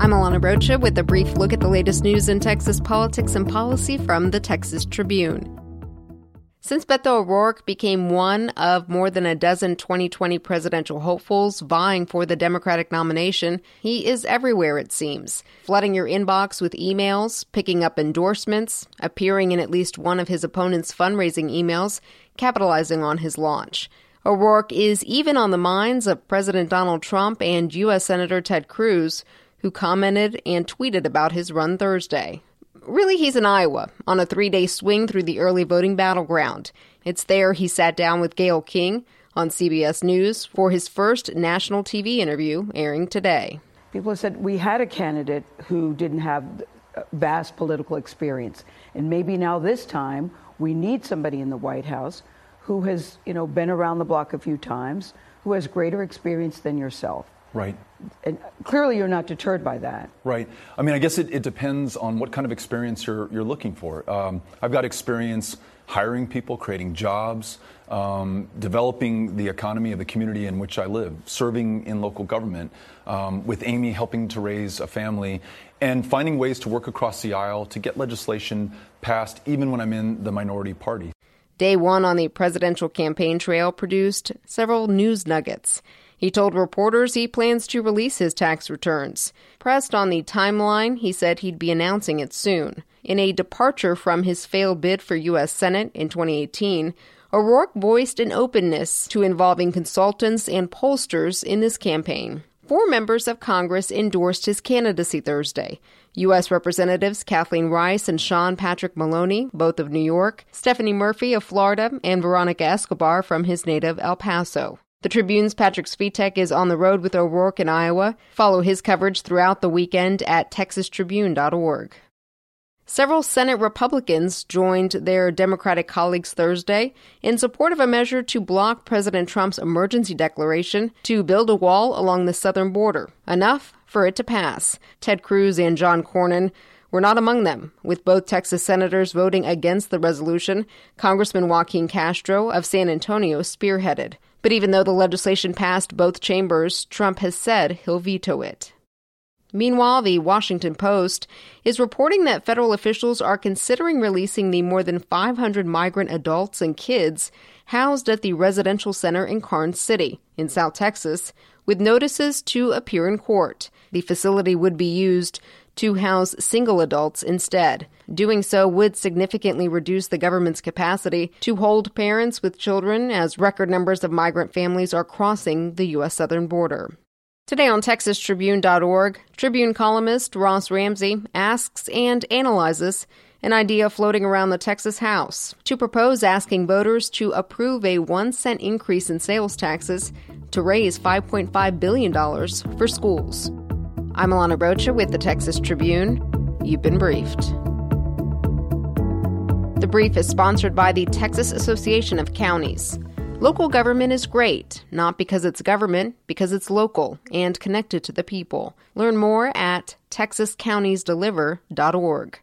I'm Alana Rocha with a brief look at the latest news in Texas politics and policy from the Texas Tribune. Since Beto O'Rourke became one of more than a dozen 2020 presidential hopefuls vying for the Democratic nomination, he is everywhere, it seems, flooding your inbox with emails, picking up endorsements, appearing in at least one of his opponent's fundraising emails, capitalizing on his launch. O'Rourke is even on the minds of President Donald Trump and U.S. Senator Ted Cruz, who commented and tweeted about his run Thursday. Really, he's in Iowa on a three day swing through the early voting battleground. It's there he sat down with Gayle King on CBS News for his first national TV interview airing today. People said we had a candidate who didn't have vast political experience, and maybe now this time we need somebody in the White House who has, you know, been around the block a few times, who has greater experience than yourself. Right. And clearly, you're not deterred by that. Right. I mean, I guess it, it depends on what kind of experience you're, you're looking for. Um, I've got experience hiring people, creating jobs, um, developing the economy of the community in which I live, serving in local government, um, with Amy helping to raise a family, and finding ways to work across the aisle to get legislation passed, even when I'm in the minority party. Day one on the presidential campaign trail produced several news nuggets. He told reporters he plans to release his tax returns. Pressed on the timeline, he said he'd be announcing it soon. In a departure from his failed bid for U.S. Senate in 2018, O'Rourke voiced an openness to involving consultants and pollsters in this campaign. Four members of Congress endorsed his candidacy Thursday. U.S. Representatives Kathleen Rice and Sean Patrick Maloney, both of New York, Stephanie Murphy of Florida, and Veronica Escobar from his native El Paso. The Tribune's Patrick Svitek is on the road with O'Rourke in Iowa. Follow his coverage throughout the weekend at texastribune.org. Several Senate Republicans joined their Democratic colleagues Thursday in support of a measure to block President Trump's emergency declaration to build a wall along the southern border, enough for it to pass. Ted Cruz and John Cornyn were not among them, with both Texas senators voting against the resolution Congressman Joaquin Castro of San Antonio spearheaded. But even though the legislation passed both chambers, Trump has said he'll veto it. Meanwhile, the Washington Post is reporting that federal officials are considering releasing the more than 500 migrant adults and kids housed at the residential center in Karnes City, in South Texas, with notices to appear in court. The facility would be used to house single adults instead. Doing so would significantly reduce the government's capacity to hold parents with children as record numbers of migrant families are crossing the U.S. southern border. Today on TexasTribune.org, Tribune columnist Ross Ramsey asks and analyzes an idea floating around the Texas House to propose asking voters to approve a one cent increase in sales taxes to raise $5.5 billion for schools. I'm Alana Rocha with the Texas Tribune. You've been briefed. The brief is sponsored by the Texas Association of Counties. Local government is great, not because it's government, because it's local and connected to the people. Learn more at texascountiesdeliver.org.